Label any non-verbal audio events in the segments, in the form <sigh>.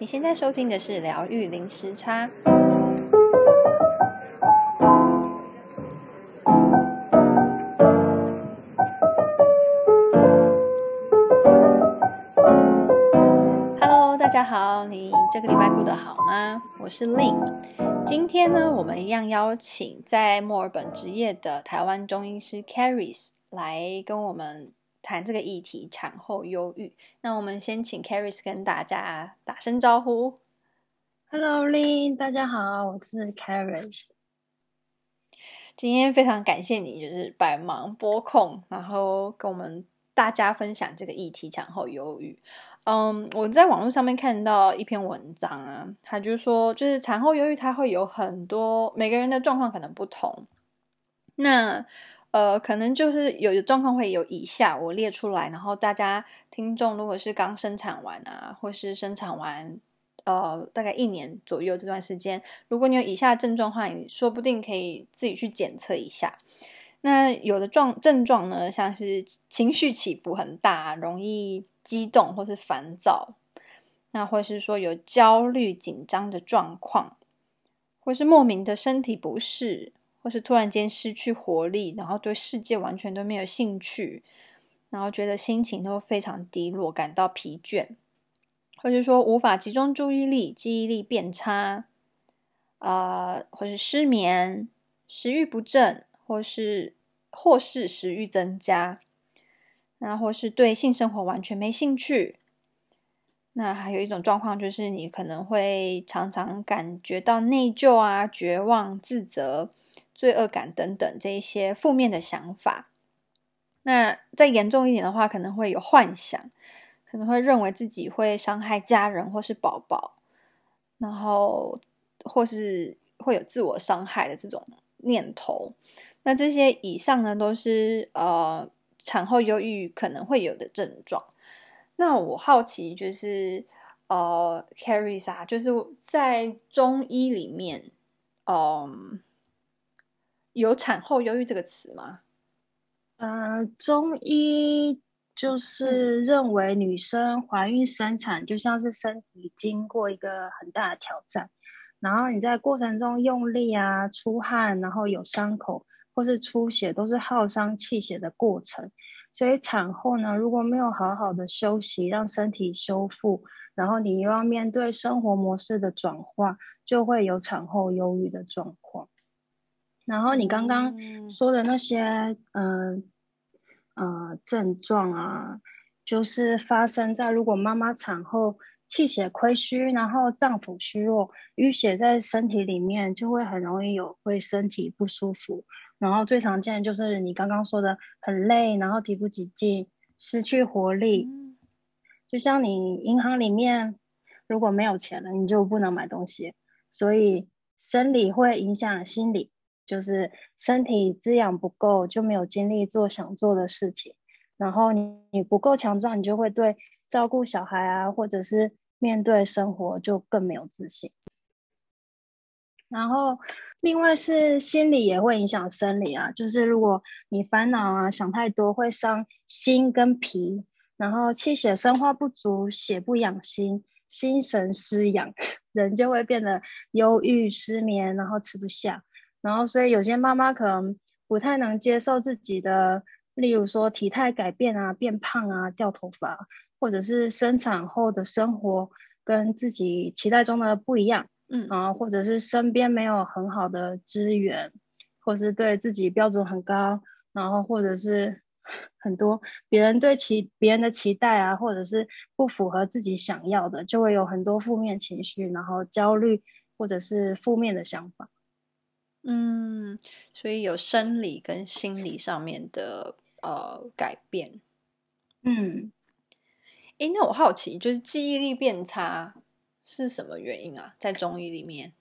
你现在收听的是疗愈零时差。Hello，大家好，你这个礼拜过得好吗？我是 Lynn。今天呢，我们一样邀请在墨尔本执业的台湾中医师 Caris 来跟我们。谈这个议题，产后忧郁。那我们先请 Caris 跟大家打声招呼。Hello，Lynn，大家好，我是 Caris。今天非常感谢你，就是百忙拨空，然后跟我们大家分享这个议题——产后忧郁。嗯，我在网络上面看到一篇文章啊，他就说，就是产后忧郁，它会有很多每个人的状况可能不同。那呃，可能就是有的状况会有以下，我列出来，然后大家听众如果是刚生产完啊，或是生产完呃大概一年左右这段时间，如果你有以下症状的话，你说不定可以自己去检测一下。那有的状症状呢，像是情绪起伏很大，容易激动或是烦躁，那或是说有焦虑紧张的状况，或是莫名的身体不适。或是突然间失去活力，然后对世界完全都没有兴趣，然后觉得心情都非常低落，感到疲倦，或是说无法集中注意力，记忆力变差，啊、或是失眠、食欲不振，或是或是食欲增加，那或是对性生活完全没兴趣。那还有一种状况就是你可能会常常感觉到内疚啊、绝望、自责。罪恶感等等这一些负面的想法，那再严重一点的话，可能会有幻想，可能会认为自己会伤害家人或是宝宝，然后或是会有自我伤害的这种念头。那这些以上呢，都是呃产后忧郁可能会有的症状。那我好奇就是呃，Caris 啊，就是在中医里面，嗯、有产后忧郁这个词吗？呃，中医就是认为女生怀孕生产就像是身体经过一个很大的挑战，然后你在过程中用力啊、出汗，然后有伤口或是出血，都是耗伤气血的过程。所以产后呢，如果没有好好的休息，让身体修复，然后你又要面对生活模式的转化，就会有产后忧郁的状况。然后你刚刚说的那些，嗯呃，呃症状啊，就是发生在如果妈妈产后气血亏虚，然后脏腑虚弱，淤血在身体里面，就会很容易有会身体不舒服。然后最常见的就是你刚刚说的很累，然后提不起劲，失去活力。就像你银行里面如果没有钱了，你就不能买东西，所以生理会影响心理。就是身体滋养不够，就没有精力做想做的事情。然后你你不够强壮，你就会对照顾小孩啊，或者是面对生活就更没有自信。然后另外是心理也会影响生理啊，就是如果你烦恼啊，想太多，会伤心跟脾。然后气血生化不足，血不养心，心神失养，<laughs> 人就会变得忧郁、失眠，然后吃不下。然后，所以有些妈妈可能不太能接受自己的，例如说体态改变啊、变胖啊、掉头发，或者是生产后的生活跟自己期待中的不一样，嗯，然后，或者是身边没有很好的资源，或是对自己标准很高，然后或者是很多别人对其别人的期待啊，或者是不符合自己想要的，就会有很多负面情绪，然后焦虑或者是负面的想法。嗯，所以有生理跟心理上面的呃改变。嗯，诶，那我好奇，就是记忆力变差是什么原因啊？在中医里面，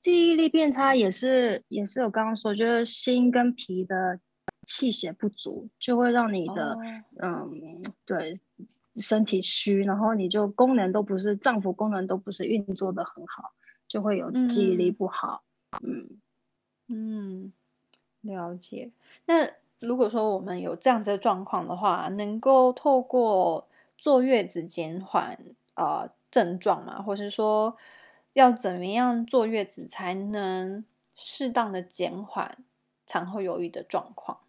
记忆力变差也是也是我刚刚说，就是心跟脾的气血不足，就会让你的、哦、嗯对身体虚，然后你就功能都不是脏腑功能都不是运作的很好。就会有记忆力不好，嗯嗯，了解。那如果说我们有这样子的状况的话，能够透过坐月子减缓呃症状嘛？或是说要怎么样坐月子才能适当的减缓产后忧郁的状况？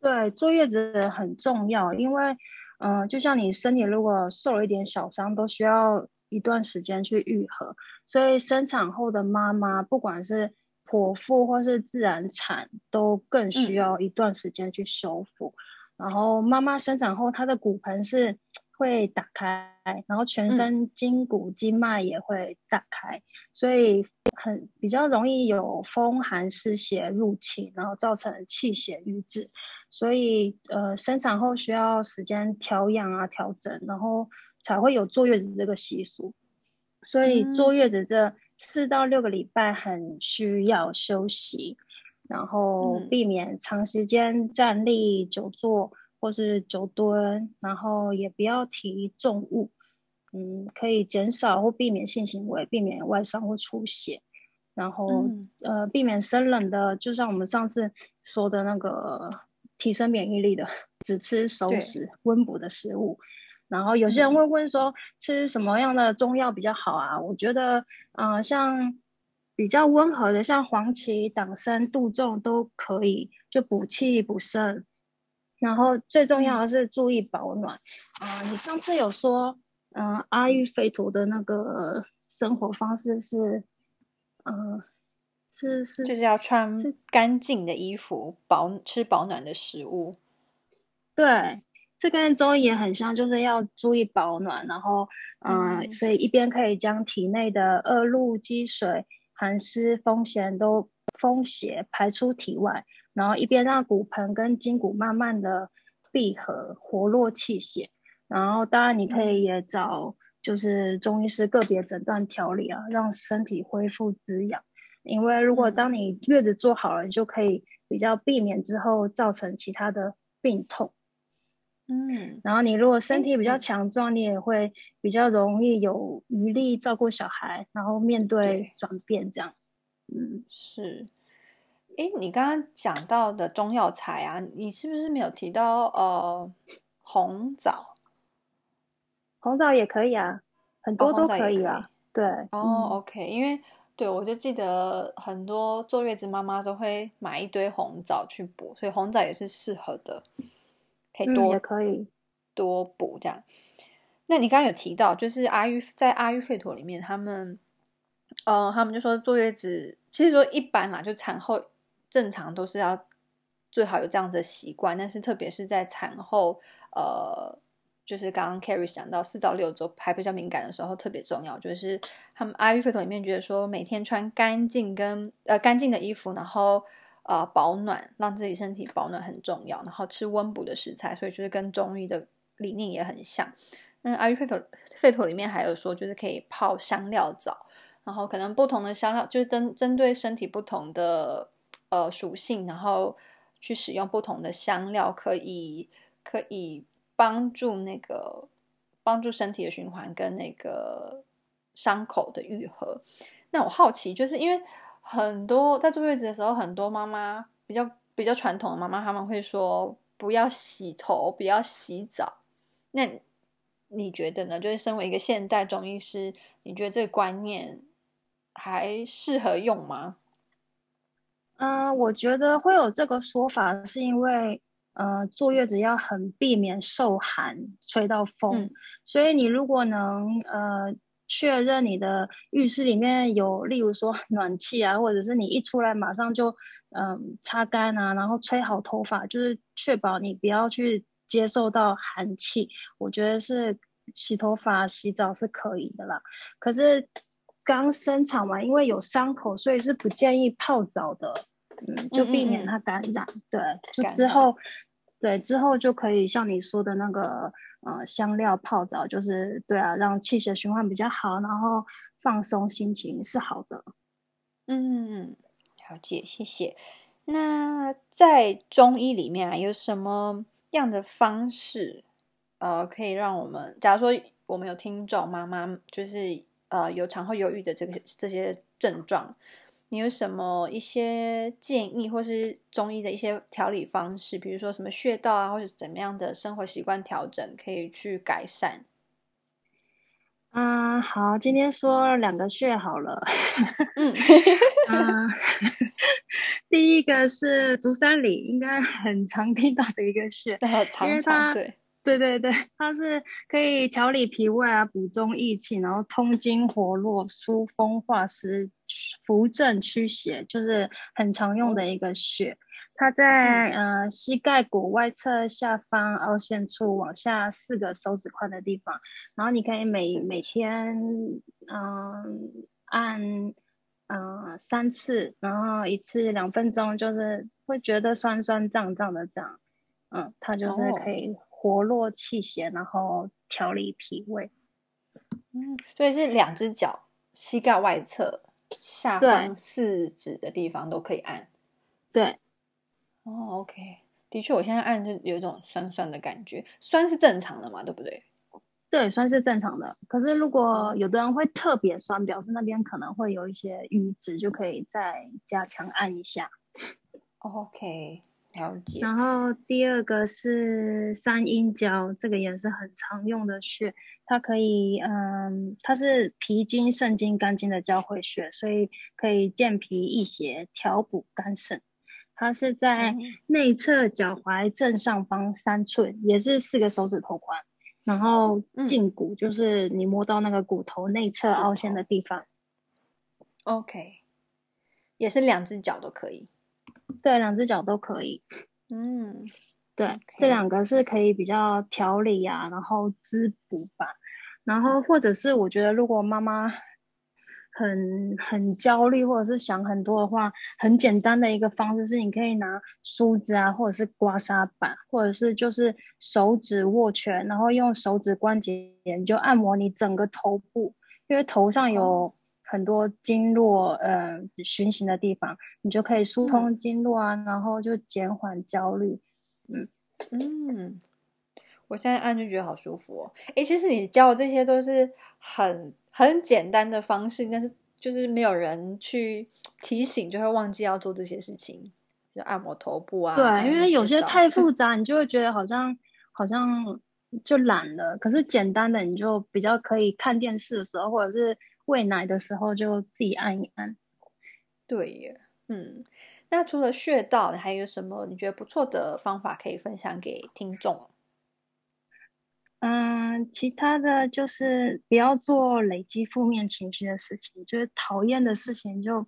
对，坐月子很重要，因为，嗯、呃，就像你身体如果受了一点小伤，都需要一段时间去愈合，所以生产后的妈妈，不管是剖腹或是自然产，都更需要一段时间去修复。嗯、然后妈妈生产后，她的骨盆是会打开，然后全身筋骨经脉也会打开，嗯、所以很比较容易有风寒湿邪入侵，然后造成气血瘀滞。所以呃，生产后需要时间调养啊、调整，然后才会有坐月子这个习俗。所以坐月子这四到六个礼拜很需要休息，然后避免长时间站立、久坐。或是久蹲，然后也不要提重物，嗯，可以减少或避免性行为，避免外伤或出血，然后、嗯、呃，避免生冷的，就像我们上次说的那个提升免疫力的，只吃熟食、温补的食物。然后有些人会问说，嗯、吃什么样的中药比较好啊？我觉得，呃，像比较温和的，像黄芪、党参、杜仲都可以，就补气补肾。然后最重要的是注意保暖啊、呃！你上次有说，嗯、呃，阿育吠陀的那个生活方式是，嗯、呃，是是，就是要穿干净的衣服，保吃保暖的食物。对，这跟中医也很像，就是要注意保暖。然后，呃、嗯，所以一边可以将体内的恶露、积水、寒湿、风邪都风邪排出体外。然后一边让骨盆跟筋骨慢慢的闭合，活络气血。然后当然你可以也找就是中医师个别诊断调理啊，让身体恢复滋养。因为如果当你月子做好了，你就可以比较避免之后造成其他的病痛。嗯，然后你如果身体比较强壮，你也会比较容易有余力照顾小孩，然后面对转变这样。嗯，是。哎，你刚刚讲到的中药材啊，你是不是没有提到呃红枣？红枣也可以啊，很多都可以啊。哦、以对，哦、嗯、，OK，因为对我就记得很多坐月子妈妈都会买一堆红枣去补，所以红枣也是适合的，可以多、嗯、也可以多补这样。那你刚刚有提到，就是阿育在阿育吠陀里面，他们呃，他们就说坐月子其实说一般啦，就产后。正常都是要最好有这样子的习惯，但是特别是在产后，呃，就是刚刚 Carrie 讲到四到六周还比较敏感的时候，特别重要，就是他们阿育吠陀里面觉得说，每天穿干净跟呃干净的衣服，然后呃保暖，让自己身体保暖很重要，然后吃温补的食材，所以就是跟中医的理念也很像。那阿育吠陀吠陀里面还有说，就是可以泡香料澡，然后可能不同的香料就是针针对身体不同的。呃，属性，然后去使用不同的香料，可以可以帮助那个帮助身体的循环跟那个伤口的愈合。那我好奇，就是因为很多在坐月子的时候，很多妈妈比较比较传统的妈妈，他们会说不要洗头，不要洗澡。那你觉得呢？就是身为一个现代中医师，你觉得这个观念还适合用吗？嗯、呃，我觉得会有这个说法，是因为呃，坐月子要很避免受寒吹到风，嗯、所以你如果能呃确认你的浴室里面有，例如说 <laughs> 暖气啊，或者是你一出来马上就嗯、呃、擦干啊，然后吹好头发，就是确保你不要去接受到寒气。我觉得是洗头发、洗澡是可以的啦。可是刚生产完，因为有伤口，所以是不建议泡澡的。嗯，就避免它感染。嗯嗯对，就之后，对之后就可以像你说的那个，呃，香料泡澡，就是对啊，让气血循环比较好，然后放松心情是好的。嗯，了解，谢谢。那在中医里面啊，有什么样的方式，呃，可以让我们，假如说我们有听众妈妈，就是呃有产后忧郁的这个这些症状。你有什么一些建议，或是中医的一些调理方式，比如说什么穴道啊，或者怎么样的生活习惯调整，可以去改善？好，今天说两个穴好了。嗯，嗯，<laughs> 第一个是足三里，应该很常听到的一个穴，<laughs> 对，常常，对。对对对，它是可以调理脾胃啊，补中益气，然后通经活络、疏风化湿、扶正驱邪，就是很常用的一个穴。它在呃膝盖骨外侧下方凹陷处往下四个手指宽的地方，然后你可以每每天嗯、呃、按嗯、呃、三次，然后一次两分钟，就是会觉得酸酸胀胀的这样，嗯，它就是可以。活络气血，然后调理脾胃。嗯，所以是两只脚，膝盖外侧下方四指的地方都可以按。对。哦，OK，的确，我现在按就有一种酸酸的感觉，酸是正常的嘛，对不对？对，酸是正常的。可是如果有的人会特别酸，表示那边可能会有一些瘀滞，就可以再加强按一下。OK。了解。然后第二个是三阴交，这个也是很常用的穴，它可以，嗯，它是脾经、肾经、肝经的交汇穴，所以可以健脾益血、调补肝肾。它是在内侧脚踝正上方三寸，也是四个手指头宽。然后胫骨就是你摸到那个骨头内侧凹陷的地方。OK，也是两只脚都可以。对，两只脚都可以。嗯，对，okay. 这两个是可以比较调理啊，然后滋补吧。然后或者是我觉得，如果妈妈很很焦虑，或者是想很多的话，很简单的一个方式是，你可以拿梳子啊，或者是刮痧板，或者是就是手指握拳，然后用手指关节炎就按摩你整个头部，因为头上有。Oh. 很多经络呃循行的地方，你就可以疏通经络啊，嗯、然后就减缓焦虑。嗯嗯，我现在按就觉得好舒服哦。诶，其实你教的这些都是很很简单的方式，但是就是没有人去提醒，就会忘记要做这些事情，就按摩头部啊。对，因为有些太复杂，你就会觉得好像好像就懒了。可是简单的，你就比较可以看电视的时候，或者是。喂奶的时候就自己按一按，对耶，嗯，那除了穴道，你还有什么你觉得不错的方法可以分享给听众？嗯，其他的就是不要做累积负面情绪的事情，就是讨厌的事情就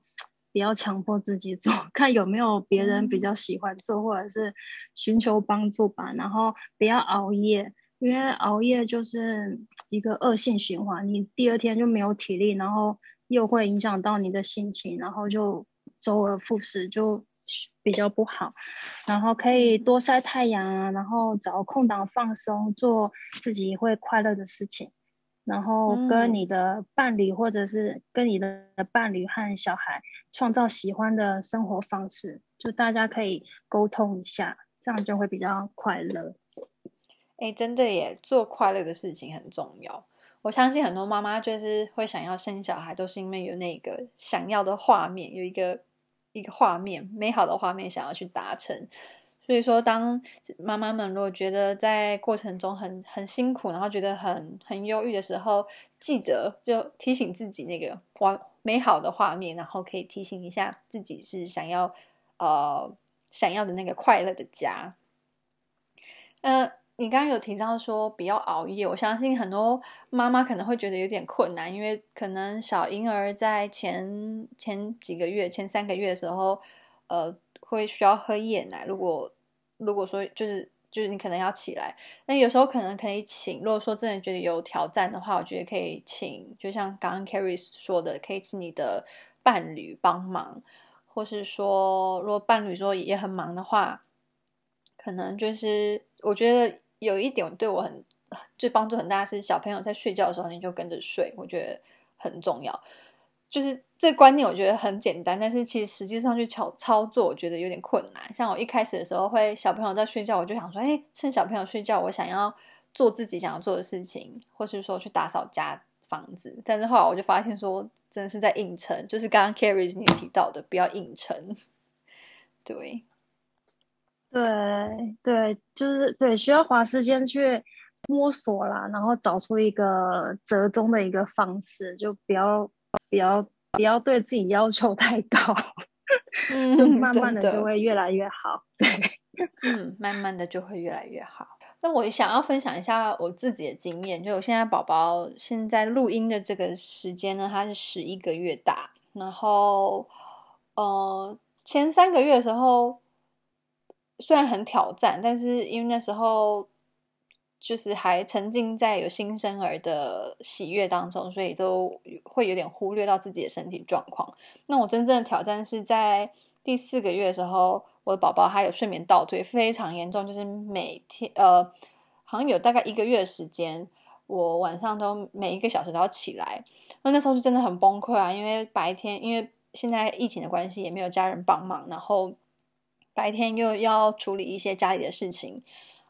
不要强迫自己做，<laughs> 看有没有别人比较喜欢做，嗯、或者是寻求帮助吧。然后不要熬夜。因为熬夜就是一个恶性循环，你第二天就没有体力，然后又会影响到你的心情，然后就周而复始，就比较不好。然后可以多晒太阳啊，然后找空档放松，做自己会快乐的事情。然后跟你的伴侣或者是跟你的伴侣和小孩创造喜欢的生活方式，就大家可以沟通一下，这样就会比较快乐。哎，真的耶，做快乐的事情很重要。我相信很多妈妈就是会想要生小孩，都是因为有那个想要的画面，有一个一个画面，美好的画面想要去达成。所以说，当妈妈们如果觉得在过程中很很辛苦，然后觉得很很忧郁的时候，记得就提醒自己那个完美好的画面，然后可以提醒一下自己是想要呃想要的那个快乐的家。嗯、你刚刚有提到说不要熬夜，我相信很多妈妈可能会觉得有点困难，因为可能小婴儿在前前几个月、前三个月的时候，呃，会需要喝夜奶。如果如果说就是就是你可能要起来，那有时候可能可以请。如果说真的觉得有挑战的话，我觉得可以请，就像刚刚 Carrie 说的，可以请你的伴侣帮忙，或是说如果伴侣说也很忙的话，可能就是我觉得。有一点对我很就帮助很大，是小朋友在睡觉的时候你就跟着睡，我觉得很重要。就是这观念我觉得很简单，但是其实实际上去操操作，我觉得有点困难。像我一开始的时候，会小朋友在睡觉，我就想说，哎，趁小朋友睡觉，我想要做自己想要做的事情，或是说去打扫家房子。但是后来我就发现说，真的是在硬撑，就是刚刚 Carrie 你提到的，不要硬撑，<laughs> 对。对对，就是对，需要花时间去摸索啦，然后找出一个折中的一个方式，就不要不要不要对自己要求太高，嗯，就慢慢的就会越来越好。对，<laughs> 嗯，慢慢的就会越来越好。那我想要分享一下我自己的经验，就我现在宝宝现在录音的这个时间呢，他是十一个月大，然后呃前三个月的时候虽然很挑战，但是因为那时候就是还沉浸在有新生儿的喜悦当中，所以都会有点忽略到自己的身体状况。那我真正的挑战是在第四个月的时候。我的宝宝还有睡眠倒退，非常严重，就是每天呃，好像有大概一个月的时间，我晚上都每一个小时都要起来。那那时候就真的很崩溃啊，因为白天因为现在疫情的关系，也没有家人帮忙，然后白天又要处理一些家里的事情，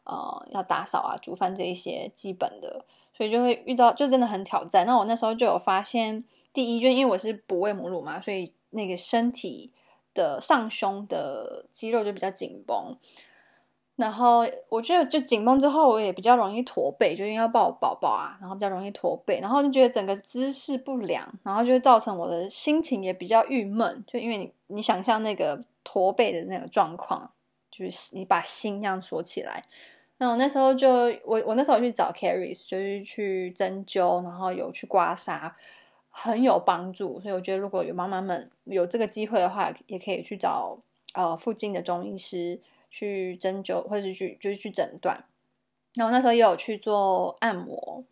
呃，要打扫啊、煮饭这一些基本的，所以就会遇到就真的很挑战。那我那时候就有发现，第一就因为我是哺喂母乳嘛，所以那个身体。的上胸的肌肉就比较紧绷，然后我觉得就紧绷之后，我也比较容易驼背，就因为要抱宝宝啊，然后比较容易驼背，然后就觉得整个姿势不良，然后就会造成我的心情也比较郁闷，就因为你你想象那个驼背的那个状况，就是你把心这样锁起来，那我那时候就我我那时候去找 Carries，就是去针灸，然后有去刮痧。很有帮助，所以我觉得如果有妈妈们有这个机会的话，也可以去找呃附近的中医师去针灸，或者是去就是去诊断。然后那时候也有去做按摩，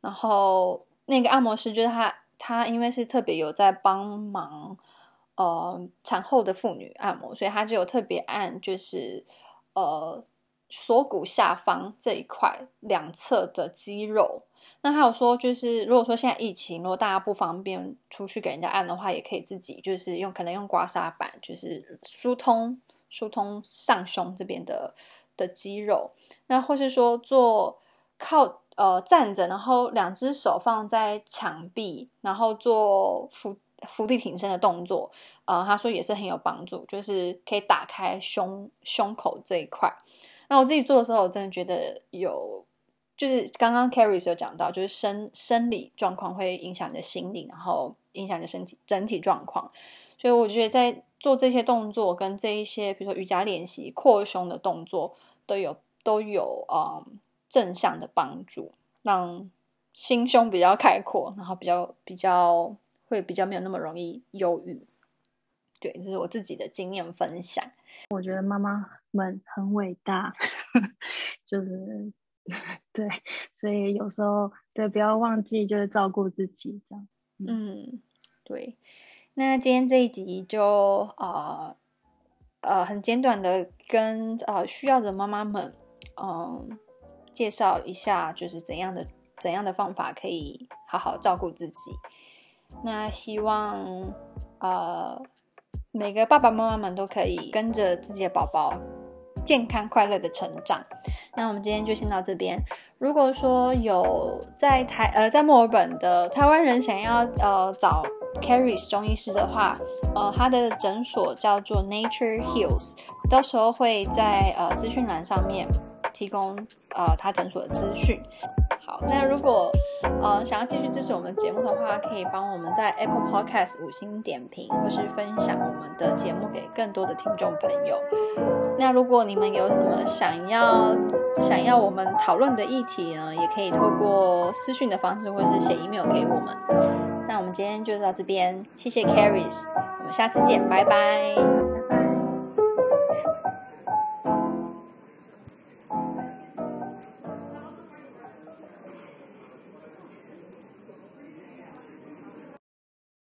然后那个按摩师就是他，他因为是特别有在帮忙呃产后的妇女按摩，所以他就有特别按就是呃锁骨下方这一块两侧的肌肉。那还有说，就是如果说现在疫情，如果大家不方便出去给人家按的话，也可以自己就是用可能用刮痧板，就是疏通疏通上胸这边的的肌肉。那或是说做靠呃站着，然后两只手放在墙壁，然后做伏伏地挺身的动作，呃，他说也是很有帮助，就是可以打开胸胸口这一块。那我自己做的时候，我真的觉得有。就是刚刚 Caris 有讲到，就是生生理状况会影响你的心理，然后影响你的身体整体状况。所以我觉得在做这些动作跟这一些，比如说瑜伽练习、扩胸的动作，都有都有嗯正向的帮助，让心胸比较开阔，然后比较比较会比较没有那么容易忧郁。对，这是我自己的经验分享。我觉得妈妈们很伟大，<laughs> 就是。<laughs> 对，所以有时候对，不要忘记就是照顾自己这样。嗯，嗯对。那今天这一集就呃呃很简短的跟呃需要的妈妈们嗯、呃、介绍一下，就是怎样的怎样的方法可以好好照顾自己。那希望呃每个爸爸妈妈们都可以跟着自己的宝宝。健康快乐的成长。那我们今天就先到这边。如果说有在台呃在墨尔本的台湾人想要呃找 Caris 中医师的话，呃他的诊所叫做 Nature Heals，到时候会在呃资讯栏上面提供呃他诊所的资讯。好，那如果呃想要继续支持我们节目的话，可以帮我们在 Apple Podcast 五星点评，或是分享我们的节目给更多的听众朋友。那如果你们有什么想要想要我们讨论的议题呢，也可以透过私讯的方式，或是写 email 给我们。那我们今天就到这边，谢谢 Caris，我们下次见，拜拜。